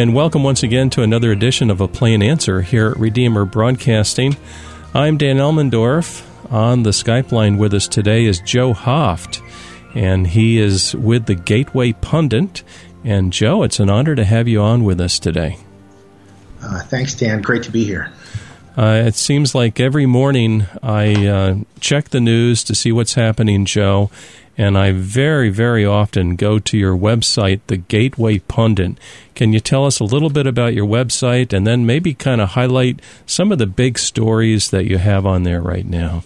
and welcome once again to another edition of A Plain Answer here at Redeemer Broadcasting. I'm Dan Elmendorf. On the Skype line with us today is Joe Hoft, and he is with the Gateway Pundit. And Joe, it's an honor to have you on with us today. Uh, thanks, Dan. Great to be here. Uh, it seems like every morning I uh, check the news to see what's happening, Joe, and I very, very often go to your website, the Gateway Pundit. Can you tell us a little bit about your website and then maybe kind of highlight some of the big stories that you have on there right now?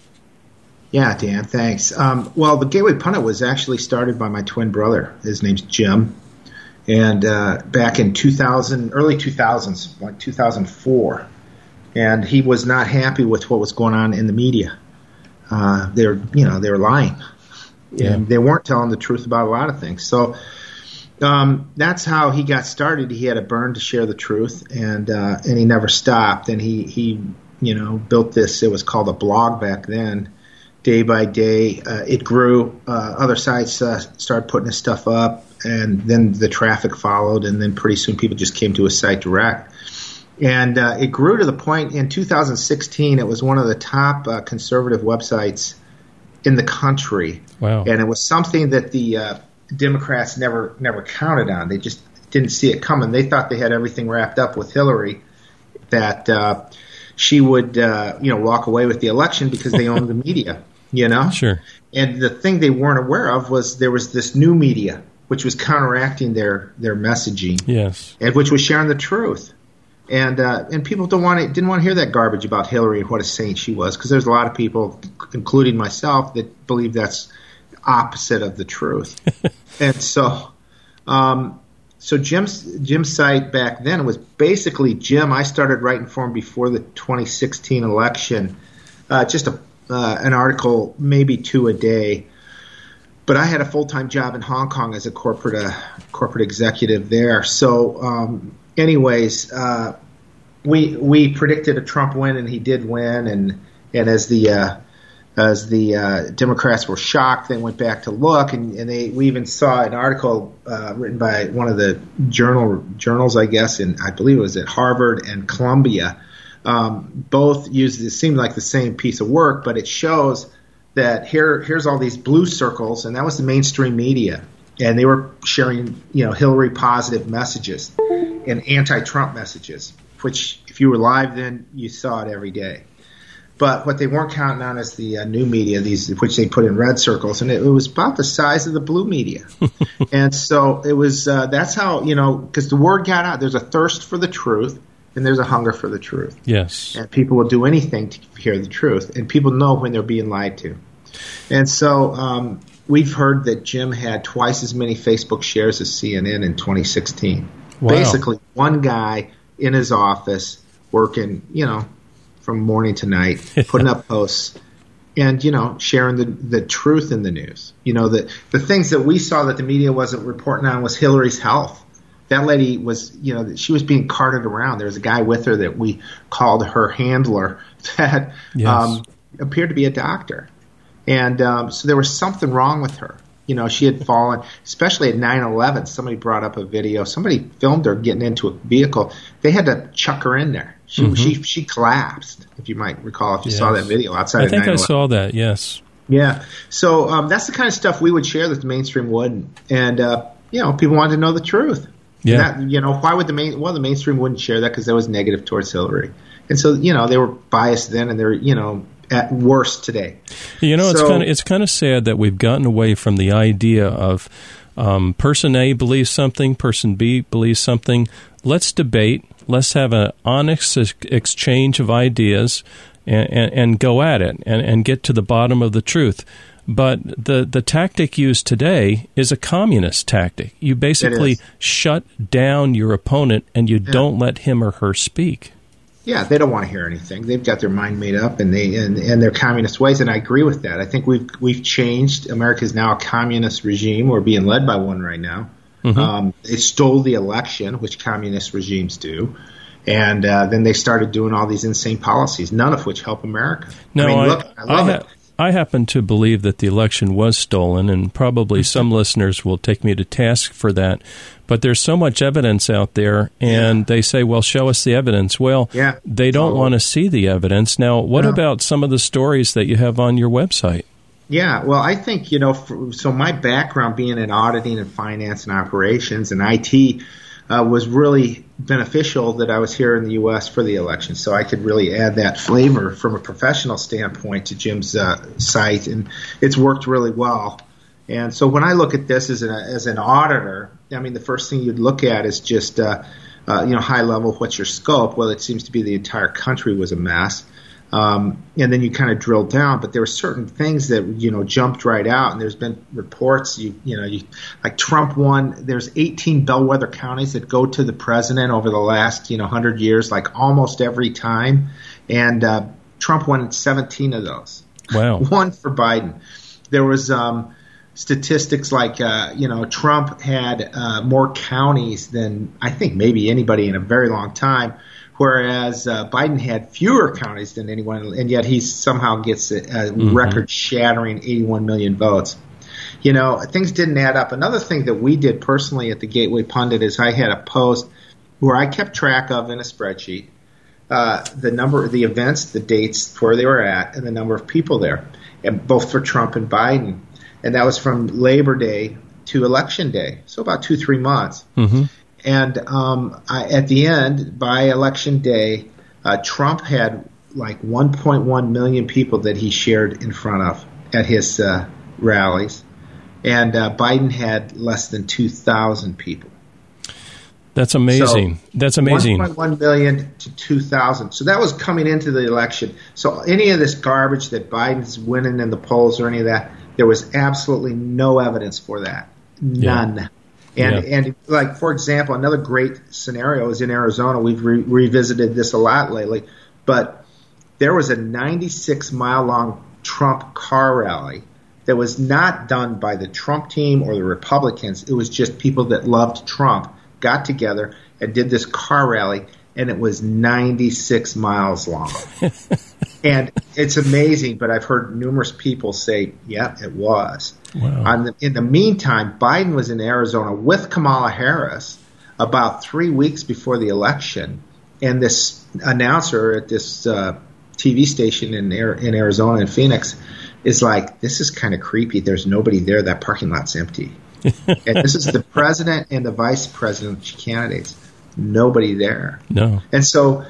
Yeah, Dan, thanks. Um, well, the Gateway Pundit was actually started by my twin brother. His name's Jim. And uh, back in 2000, early 2000s, like 2004, and he was not happy with what was going on in the media. Uh, they're, you know, they were lying yeah. and they weren't telling the truth about a lot of things. So um, that's how he got started. He had a burn to share the truth, and uh, and he never stopped. And he he you know built this. It was called a blog back then. Day by day, uh, it grew. Uh, other sites uh, started putting his stuff up, and then the traffic followed. And then pretty soon, people just came to his site direct. And uh, it grew to the point in 2016. It was one of the top uh, conservative websites in the country. Wow. And it was something that the uh, Democrats never never counted on. They just didn't see it coming. They thought they had everything wrapped up with Hillary, that uh, she would uh, you know walk away with the election because they owned the media. You know. Sure. And the thing they weren't aware of was there was this new media which was counteracting their their messaging. Yes. And which was sharing the truth and uh, and people don't want to, didn't want to hear that garbage about Hillary and what a saint she was because there's a lot of people, including myself, that believe that's opposite of the truth. and so, um, so Jim's Jim's site back then was basically Jim. I started writing for him before the 2016 election, uh, just a uh, an article, maybe two a day. But I had a full time job in Hong Kong as a corporate uh, corporate executive there, so. Um, anyways, uh, we we predicted a Trump win, and he did win. And and as the uh, as the uh, Democrats were shocked, they went back to look, and, and they we even saw an article uh, written by one of the journal journals, I guess, and I believe it was at Harvard and Columbia. Um, both used it seemed like the same piece of work, but it shows that here here's all these blue circles, and that was the mainstream media, and they were sharing you know Hillary positive messages and anti-Trump messages, which if you were live then you saw it every day. But what they weren't counting on is the uh, new media, these which they put in red circles, and it, it was about the size of the blue media. and so it was. Uh, that's how you know because the word got out. There's a thirst for the truth, and there's a hunger for the truth. Yes. And people will do anything to hear the truth, and people know when they're being lied to. And so um, we've heard that Jim had twice as many Facebook shares as CNN in 2016. Wow. Basically, one guy in his office working, you know, from morning to night, putting up posts and you know sharing the the truth in the news. You know the the things that we saw that the media wasn't reporting on was Hillary's health. That lady was, you know, she was being carted around. There was a guy with her that we called her handler that yes. um, appeared to be a doctor, and um, so there was something wrong with her you know, she had fallen, especially at 9/11. Somebody brought up a video. Somebody filmed her getting into a vehicle. They had to chuck her in there. She mm-hmm. she she collapsed. If you might recall, if you yes. saw that video outside. I think I saw that. Yes. Yeah. So um, that's the kind of stuff we would share that the mainstream wouldn't, and uh, you know, people wanted to know the truth. Yeah. That, you know, why would the main well the mainstream wouldn't share that because that was negative towards Hillary, and so you know they were biased then, and they're you know at worst today. You know, so, it's kind of it's kind of sad that we've gotten away from the idea of um, person A believes something, person B believes something. Let's debate. Let's have an honest exchange of ideas and, and, and go at it and, and get to the bottom of the truth. But the, the tactic used today is a communist tactic. You basically shut down your opponent and you yeah. don't let him or her speak. Yeah, they don't want to hear anything. They've got their mind made up, and they and, and their communist ways. And I agree with that. I think we've we've changed. America is now a communist regime. We're being led by one right now. Mm-hmm. Um, they stole the election, which communist regimes do, and uh, then they started doing all these insane policies, none of which help America. No, I, mean, look, I, I love I it. I happen to believe that the election was stolen, and probably some listeners will take me to task for that. But there's so much evidence out there, and yeah. they say, well, show us the evidence. Well, yeah. they don't want to see the evidence. Now, what about some of the stories that you have on your website? Yeah, well, I think, you know, for, so my background being in auditing and finance and operations and IT uh, was really beneficial that I was here in the U.S. for the election. So I could really add that flavor from a professional standpoint to Jim's uh, site, and it's worked really well. And so when I look at this as an, as an auditor, I mean, the first thing you'd look at is just, uh, uh, you know, high level, what's your scope? Well, it seems to be the entire country was a mess. Um, and then you kind of drill down, but there were certain things that you know jumped right out. And there's been reports, you you know, you, like Trump won. There's 18 bellwether counties that go to the president over the last you know 100 years, like almost every time, and uh, Trump won 17 of those. Wow, one for Biden. There was um, statistics like uh, you know Trump had uh, more counties than I think maybe anybody in a very long time whereas uh, Biden had fewer counties than anyone, and yet he somehow gets a, a mm-hmm. record-shattering 81 million votes. You know, things didn't add up. Another thing that we did personally at the Gateway Pundit is I had a post where I kept track of in a spreadsheet uh, the number, of the events, the dates, where they were at, and the number of people there, and both for Trump and Biden. And that was from Labor Day to Election Day, so about two, three months. Mm-hmm. And um, I, at the end, by election day, uh, Trump had like 1.1 million people that he shared in front of at his uh, rallies, and uh, Biden had less than 2,000 people. That's amazing. So That's amazing. 1.1 million to 2,000. So that was coming into the election. So any of this garbage that Biden's winning in the polls or any of that, there was absolutely no evidence for that. None. Yeah. And yeah. and like for example, another great scenario is in Arizona. We've re- revisited this a lot lately, but there was a 96 mile long Trump car rally that was not done by the Trump team or the Republicans. It was just people that loved Trump got together and did this car rally, and it was 96 miles long. and it's amazing, but I've heard numerous people say, "Yeah, it was." Wow. The, in the meantime, Biden was in Arizona with Kamala Harris about three weeks before the election, and this announcer at this uh, TV station in in Arizona in Phoenix is like, "This is kind of creepy. There's nobody there. That parking lot's empty." and this is the president and the vice president candidates. Nobody there. No. And so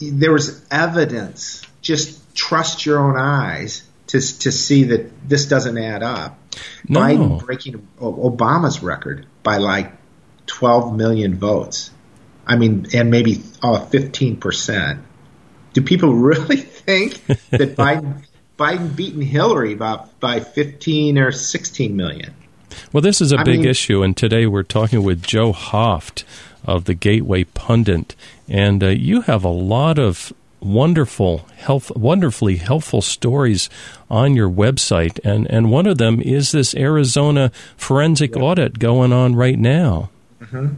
there was evidence. Just trust your own eyes to to see that this doesn't add up. No. Biden breaking Obama's record by like 12 million votes. I mean, and maybe uh, 15 percent. Do people really think that Biden Biden beating Hillary by by 15 or 16 million? Well, this is a I big mean, issue, and today we're talking with Joe Hoft of the Gateway Pundit, and uh, you have a lot of wonderful, health, wonderfully helpful stories on your website, and and one of them is this Arizona forensic yeah. audit going on right now. Mm-hmm.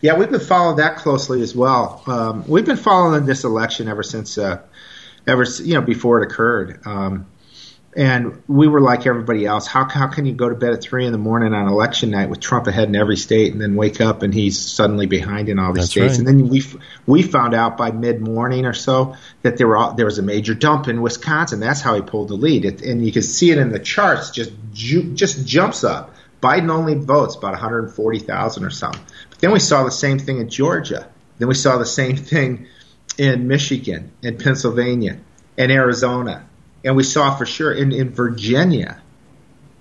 Yeah, we've been following that closely as well. Um, we've been following this election ever since, uh, ever you know, before it occurred. Um, and we were like everybody else. How how can you go to bed at three in the morning on election night with Trump ahead in every state, and then wake up and he's suddenly behind in all these That's states? Right. And then we we found out by mid morning or so that there were there was a major dump in Wisconsin. That's how he pulled the lead, it, and you can see it in the charts. Just ju- just jumps up. Biden only votes about 140,000 or something. But then we saw the same thing in Georgia. Then we saw the same thing in Michigan, in Pennsylvania, in Arizona and we saw for sure in, in Virginia.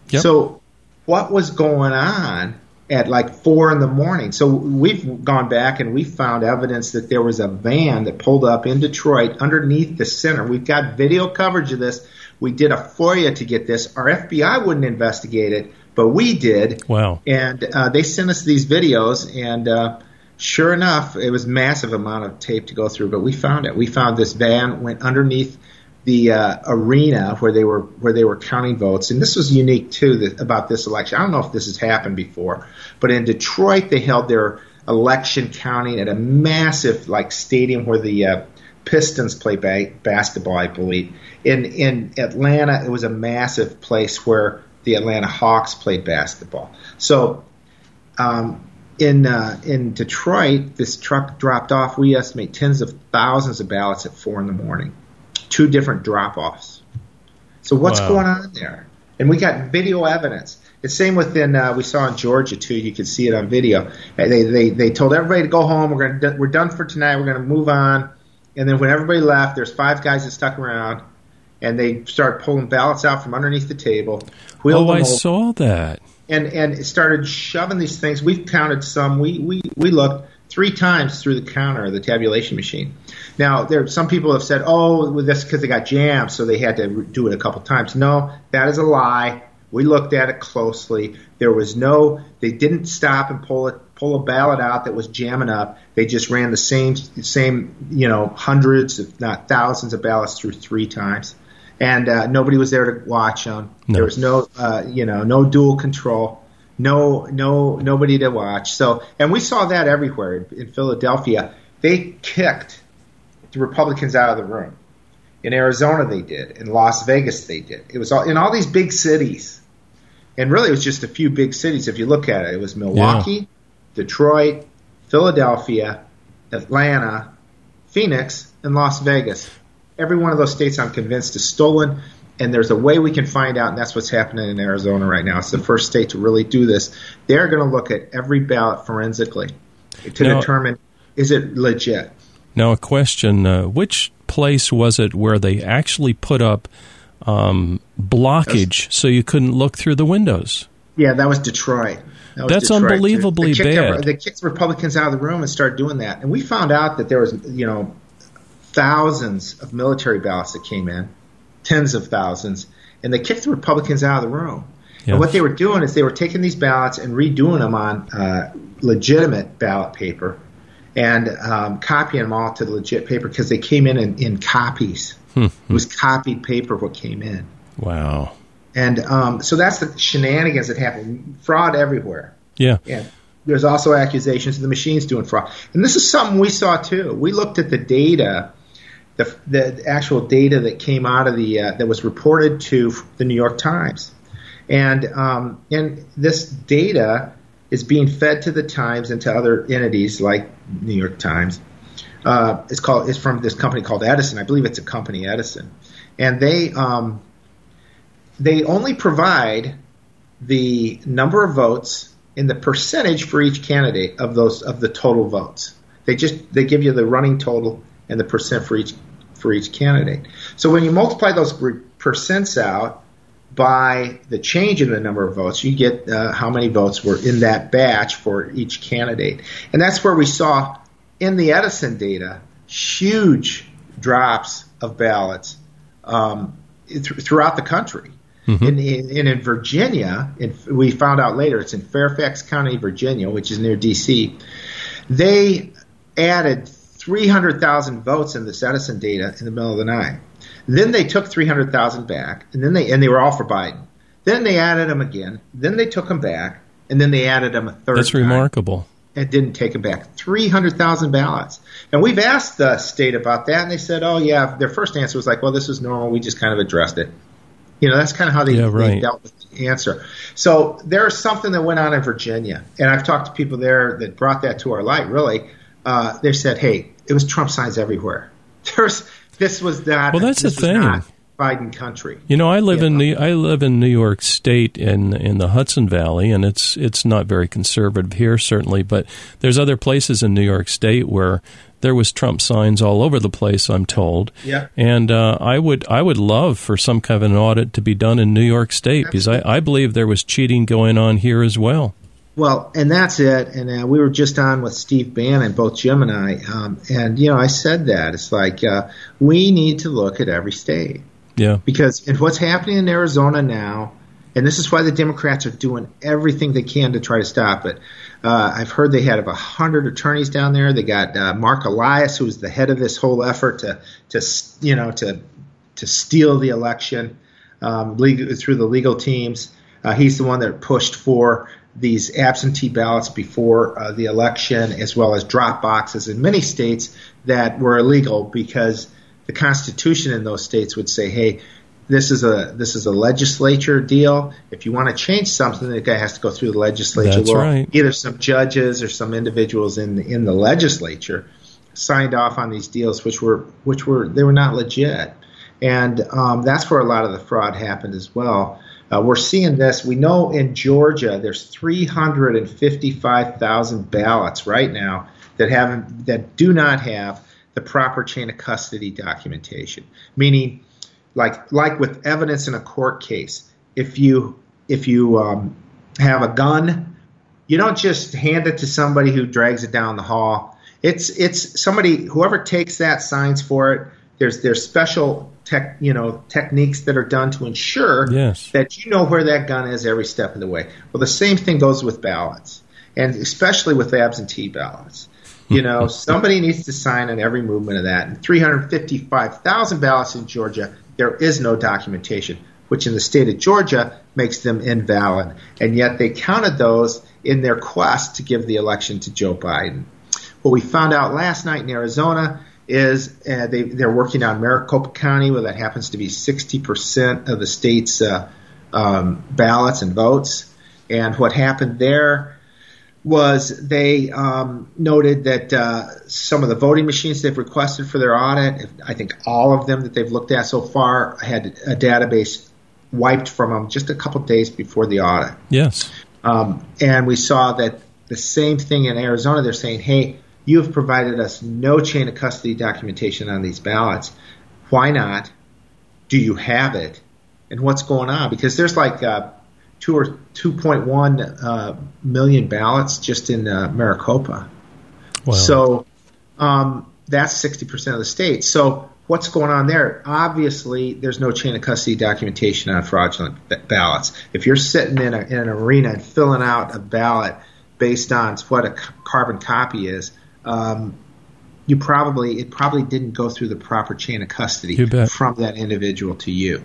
Yep. So what was going on at like four in the morning? So we've gone back and we found evidence that there was a van that pulled up in Detroit underneath the center. We've got video coverage of this. We did a FOIA to get this. Our FBI wouldn't investigate it, but we did. Wow. And uh, they sent us these videos and. Uh, sure enough, it was massive amount of tape to go through, but we found it. We found this van went underneath the uh, arena where they were where they were counting votes, and this was unique too that, about this election. I don't know if this has happened before, but in Detroit they held their election counting at a massive like stadium where the uh, Pistons play ba- basketball, I believe. In in Atlanta, it was a massive place where the Atlanta Hawks played basketball. So um, in uh, in Detroit, this truck dropped off. We estimate tens of thousands of ballots at four in the morning, two different drop-offs. So what's Wow. going on there? And we got video evidence. The same within uh, we saw in Georgia too. You could see it on video. They they they told everybody to go home. We're gonna we're done for tonight. We're gonna move on. And then when everybody left, there's five guys that stuck around, and they started pulling ballots out from underneath the table. Oh, I over, saw that. and and started shoving these things. We've counted some. We we we looked three times through the counter of the tabulation machine. Now there some people have said, oh, well, that's because they got jammed, so they had to do it a couple times. No, that is a lie. We looked at it closely. There was no. They didn't stop and pull it pull a ballot out that was jamming up. They just ran the same same you know hundreds if not thousands of ballots through three times. And uh, nobody was there to watch them. No. There was no, uh, you know, no dual control no no nobody to watch. So and we saw that everywhere in, in Philadelphia. They kicked the Republicans out of the room. In Arizona they did. In Las Vegas they did. It was all in all these big cities. And really it was just a few big cities if you look at it. It was Milwaukee, Detroit, Philadelphia, Atlanta, Phoenix, and Las Vegas. Every one of those states I'm convinced is stolen and there's a way we can find out, and that's what's happening in Arizona right now. It's the first state to really do this. They're going to look at every ballot forensically to Now- determine is it legit. Now, a question: uh, Which place was it where they actually put up um, blockage so you couldn't look through the windows? Yeah, that was Detroit. That was That's Detroit. unbelievably they kicked, bad. They kicked Republicans out of the room and started doing that. And we found out that there was, you know, thousands of military ballots that came in, tens of thousands, and they kicked the Republicans out of the room. Yeah. And what they were doing is they were taking these ballots and redoing them on uh, legitimate ballot paper and um, copying them all to the legit paper because they came in in, in copies. Hmm. It was copied paper what came in. Wow. And um, so that's the shenanigans that happen. Fraud everywhere. Yeah. Yeah. There's also accusations of the machines doing fraud. And this is something we saw too. We looked at the data, the, the actual data that came out of the, uh, that was reported to the New York Times. And, um, and this data is being fed to the Times and to other entities like New York Times. Uh, it's called, it's from this company called Edison. I believe it's a company, Edison. And they, um, they only provide the number of votes and the percentage for each candidate of those of the total votes. They just they give you the running total and the percent for each for each candidate. So when you multiply those percents out by the change in the number of votes, you get uh, how many votes were in that batch for each candidate. And that's where we saw in the Edison data huge drops of ballots um, th- throughout the country. In, in, in Virginia, in, we found out later, it's in Fairfax County, Virginia, which is near D.C. They added 300,000 votes in the Edison data in the middle of the night. Then they took 300,000 back, and then they and they were all for Biden. Then they added them again. Then they took them back, and then they added them a third. That's time remarkable. and didn't take them back. 300,000 ballots. And we've asked the state about that, and they said, oh, yeah, their first answer was like, well, this was normal. We just kind of addressed it. You know, that's kind of how they, Yeah, they dealt with the answer. So there's something that went on in Virginia, and I've talked to people there that brought that to our light, really. Uh, they said, hey, it was Trump signs everywhere. There's, this was not, Well, that's the thing. Biden country. You know, I live in the I live in New York State in in the Hudson Valley, and it's it's not very conservative here, certainly. But there's other places in New York State where there was Trump signs all over the place. I'm told. Yeah. And uh, I would I would love for some kind of an audit to be done in New York State because I, I believe there was cheating going on here as well. Well, and that's it. And uh, we were just on with Steve Bannon, both Jim and I, um, and you know, I said that it's like uh, we need to look at every state Yeah. because and what's happening in Arizona now, and this is why the Democrats are doing everything they can to try to stop it. Uh, I've heard they had about hundred attorneys down there. They got uh, Marc Elias, who's the head of this whole effort to to you know to to steal the election um, legal, through the legal teams. Uh, he's the one that pushed for these absentee ballots before uh, the election, as well as drop boxes in many states that were illegal because the Constitution in those states would say, "Hey, this is a this is a legislature deal. If you want to change something, the guy has to go through the legislature. That's well, right. Either some judges or some individuals in the, in the legislature signed off on these deals, which were which were they were not legit, and um, that's where a lot of the fraud happened as well. Uh, we're seeing this. We know in Georgia there's 355,000 ballots right now that haven't that do not have the proper chain of custody documentation, meaning like like with evidence in a court case, if you if you um, have a gun, you don't just hand it to somebody who drags it down the hall. It's it's somebody whoever takes that signs for it. There's there's special tech you know techniques that are done to ensure Yes. that you know where that gun is every step of the way. Well, the same thing goes with ballots, and especially with absentee ballots. You know, somebody needs to sign on every movement of that. And 355,000 ballots in Georgia, there is no documentation, which in the state of Georgia makes them invalid. And yet they counted those in their quest to give the election to Joe Biden. What we found out last night in Arizona is uh, they, they're working on Maricopa County, where that happens to be 60% of the state's uh, um, ballots and votes. And what happened there was they um, noted that uh, some of the voting machines they've requested for their audit, I think all of them that they've looked at so far, had a database wiped from them just a couple days before the audit. Yes. Um, and we saw that the same thing in Arizona. They're saying, hey, you have provided us no chain of custody documentation on these ballots. Why not? Do you have it? And what's going on? Because there's like uh, two or 2.1 uh, million ballots just in uh, Maricopa. Wow. So um, that's 60% of the state. So what's going on there? Obviously, there's no chain of custody documentation on fraudulent b- ballots. If you're sitting in, a, in an arena and filling out a ballot based on what a c- carbon copy is, um, you probably it probably didn't go through the proper chain of custody from that individual to you.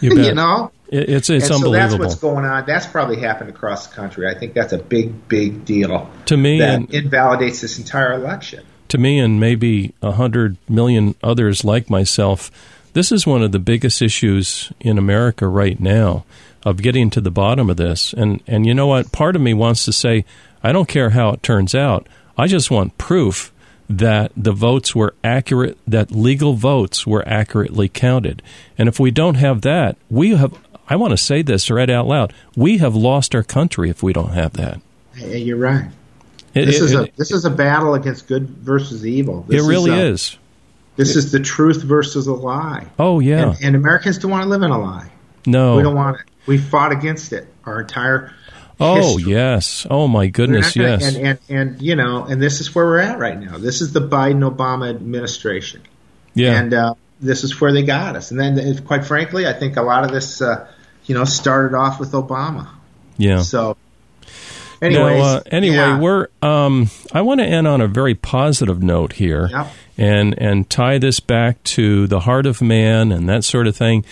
You bet. you know, It- it's it's and so that's what's going on. That's probably happened across the country. I think that's a big, big deal to me that and invalidates this entire election. to me and maybe a hundred million others like myself. This is one of the biggest issues in America right now of getting to the bottom of this. And and you know what? Part of me wants to say, I don't care how it turns out. I just want proof that the votes were accurate, that legal votes were accurately counted. And if we don't have that, we have. I want to say this right out loud. We have lost our country if we don't have that. You're right. It, This it- is a it- this is a battle against good versus evil. This it really a- is. This is the truth versus a lie. Oh yeah. And, and Americans don't want to live in a lie. no. We don't want it. We fought against it our entire. Oh history. yes! Oh my goodness! gonna- Yes. And, and and you know, and this is where we're at right now. This is the Biden Obama administration. yeah. and uh, this is where they got us. And then, quite frankly, I think a lot of this, uh, you know, started off with Obama. yeah. So, anyways, uh, anyway, yeah. we're. Um, I want to end on a very positive note here, Yep. and and tie this back to the heart of man and that sort of thing.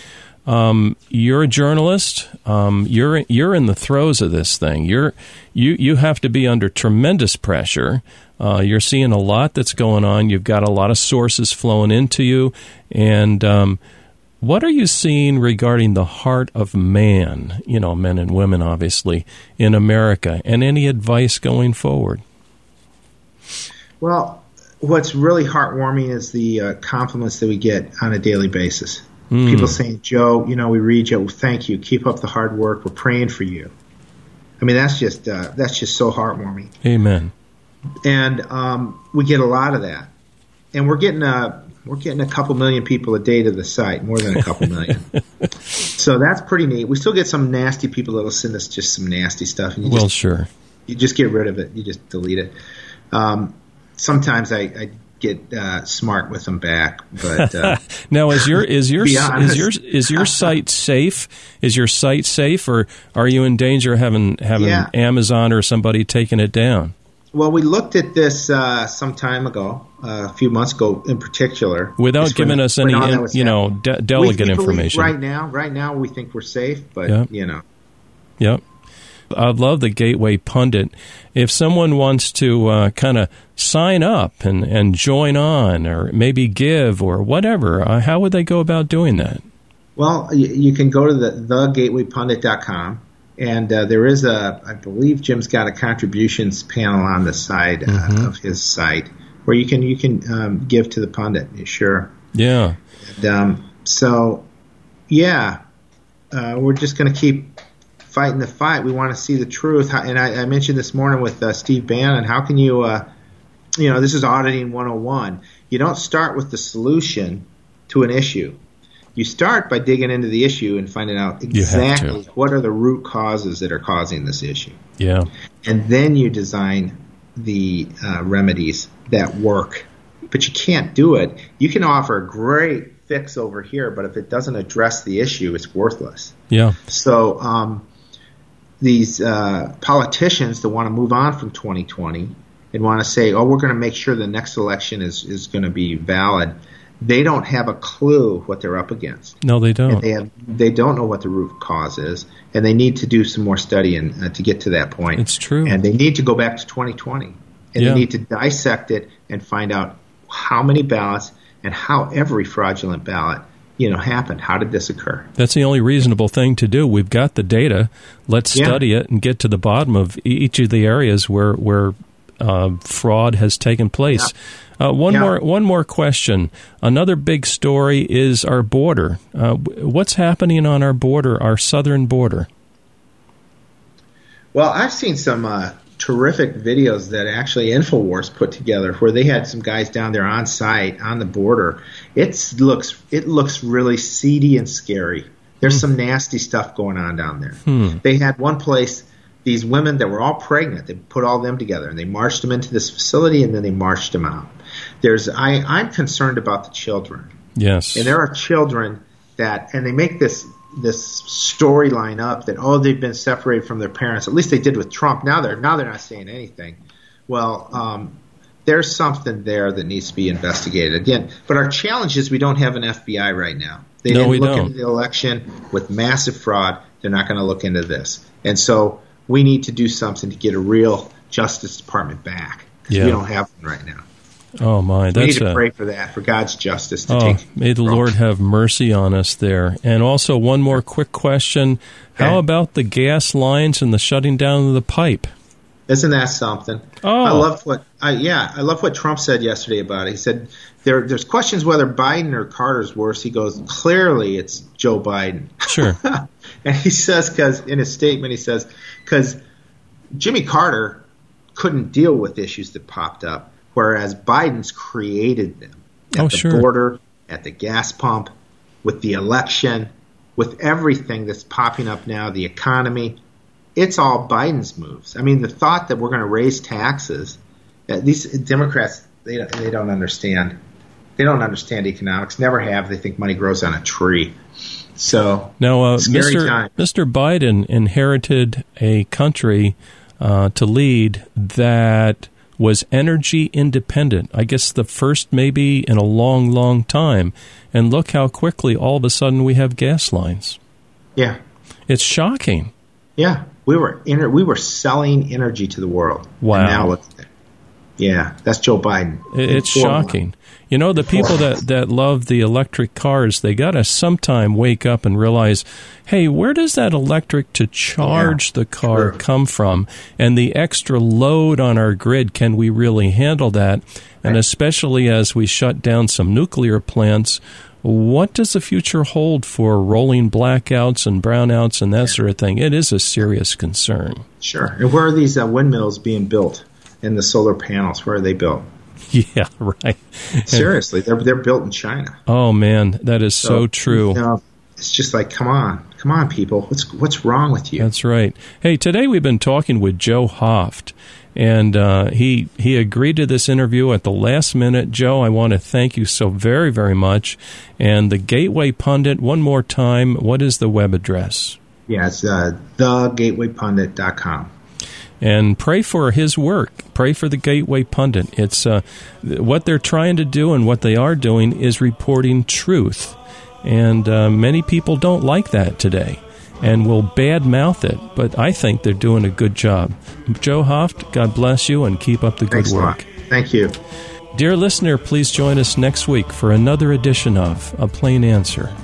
Um, you're a journalist. Um, you're you're in the throes of this thing. You're you you have to be under tremendous pressure. Uh, you're seeing a lot that's going on. You've got a lot of sources flowing into you, and um, what are you seeing regarding the heart of man? You know, men and women, obviously, in America, and any advice going forward? well, what's really heartwarming is the uh, compliments that we get on a daily basis. Hmm. People saying, "Joe, you know, we read you. Well, thank you. Keep up the hard work. We're praying for you." I mean, that's just uh, that's just so heartwarming. Amen. and um, we get a lot of that. And we're getting a we're getting a couple million people a day to the site, more than a couple million. so that's pretty neat. We still get some nasty people that'll send us just some nasty stuff, and you Well, just sure. you just get rid of it. You just delete it. Um, sometimes I, I get uh, smart with them back, but uh, Now, is your is your is your is your site safe? Is your site safe, or are you in danger of having having Yeah. Amazon or somebody taking it down? well, we looked at this uh, some time ago, uh, a few months ago, in particular, Without when- giving us any, in- you know, de- delegate we information. Right now, right now, we think we're safe, but Yeah. you know. Yep. I love the Gateway Pundit. If someone wants to uh, kind of sign up and, and join on, or maybe give, or whatever, uh, how would they go about doing that? Well, you, you can go to the thegatewaypundit.com, and uh, there is a, I believe Jim's got a contributions panel on the side uh, mm-hmm. of his site where you can you can um, give to the pundit. Sure. Yeah. And, um, so, yeah, uh, we're just going to keep fighting the fight. We want to see the truth. And I, I mentioned this morning with uh, Steve Bannon. How can you, uh, you know, this is auditing 101. You don't start with the solution to an issue. You start by digging into the issue and finding out exactly what are the root causes that are causing this issue. Yeah. And then you design the uh, remedies that work. But you can't do it. You can offer a great fix over here, but if it doesn't address the issue, it's worthless. Yeah. So um, these uh, politicians that want to move on from 2020 and want to say, "Oh, we're going to make sure the next election is is going to be valid," they don't have a clue what they're up against. No, they don't. they have, they don't know what the root cause is, and they need to do some more study and uh, to get to that point. It's true. And they need to go back to 2020, and yeah. they need to dissect it and find out how many ballots and how every fraudulent ballot you know happened how did this occur that's the only reasonable thing to do we've got the data let's yeah. study it and get to the bottom of each of the areas where where uh, fraud has taken place yeah. uh, one yeah. more one more question another big story is our border uh, what's happening on our border our southern border well i've seen some uh, terrific videos that actually Infowars put together, where they had some guys down there on site on the border. It looks it looks really seedy and scary. There's hmm. some nasty stuff going on down there. Hmm. They had one place these women that were all pregnant. They put all them together and they marched them into this facility and then they marched them out. There's I I'm concerned about the children. Yes, and there are children that and they make this this storyline up that oh they've been separated from their parents. At least they did with Trump. Now they're now they're not saying anything. Well, um, there's something there that needs to be investigated again. But our challenge is we don't have an FBI right now. They no, didn't look don't. into the election with massive fraud. They're not going to look into this, and so we need to do something to get a real Justice Department back. Yeah. We don't have one right now. Oh my! That's we need to a, pray for that, for God's justice to oh, take. May the Lord have mercy on us there. And also, one more quick question: How Okay. about the gas lines and the shutting down of the pipe? Isn't that something? Oh. I love what I yeah, I love what Trump said yesterday about it. He said there there's questions whether Biden or Carter's worse. He goes, clearly it's Joe Biden. Sure. and he says cuz in his statement he says cuz Jimmy Carter couldn't deal with issues that popped up whereas Biden's created them at Oh, the sure. border, at the gas pump, with the election, with everything that's popping up now, the economy it's all Biden's moves. I mean, the thought that we're going to raise taxes, uh, these Democrats, they don't, they don't understand. They don't understand economics. Never have. They think money grows on a tree. So Now, uh, Scary Mr. time. Mr. Biden inherited a country uh, to lead that was energy independent. I guess the first, maybe in a long, long time. And look how quickly all of a sudden we have gas lines. yeah, It's shocking. yeah, we were ener- we were selling energy to the world. Wow. And now look at. Yeah, that's Joe Biden. It- It's shocking. You know, the people that, that love the electric cars, they got to sometime wake up and realize, hey, where does that electric to charge the car sure. come from? And the extra load on our grid, can we really handle that? And especially as we shut down some nuclear plants, what does the future hold for rolling blackouts and brownouts and that sort of thing? It is a serious concern. Sure. And where are these uh, windmills being built? And the solar panels, where are they built? Yeah, right. Seriously, they're they're built in China. Oh, man, that is so, true. You know, it's just like, come on, come on, people. What's what's wrong with you? That's right. Hey, today we've been talking with Joe Hoft, and uh, he he agreed to this interview at the last minute. Joe, I want to thank you so very very much. And the Gateway Pundit, one more time. What is the web address? yeah, it's uh, thegatewaypundit.com. and pray for his work. Pray for the Gateway Pundit. It's uh, what they're trying to do and what they are doing is reporting truth, and uh, many people don't like that today. And will badmouth it, but I think they're doing a good job. Joe Hoft, God bless you and keep up the good work. Thank you. Dear listener, please join us next week for another edition of A Plain Answer.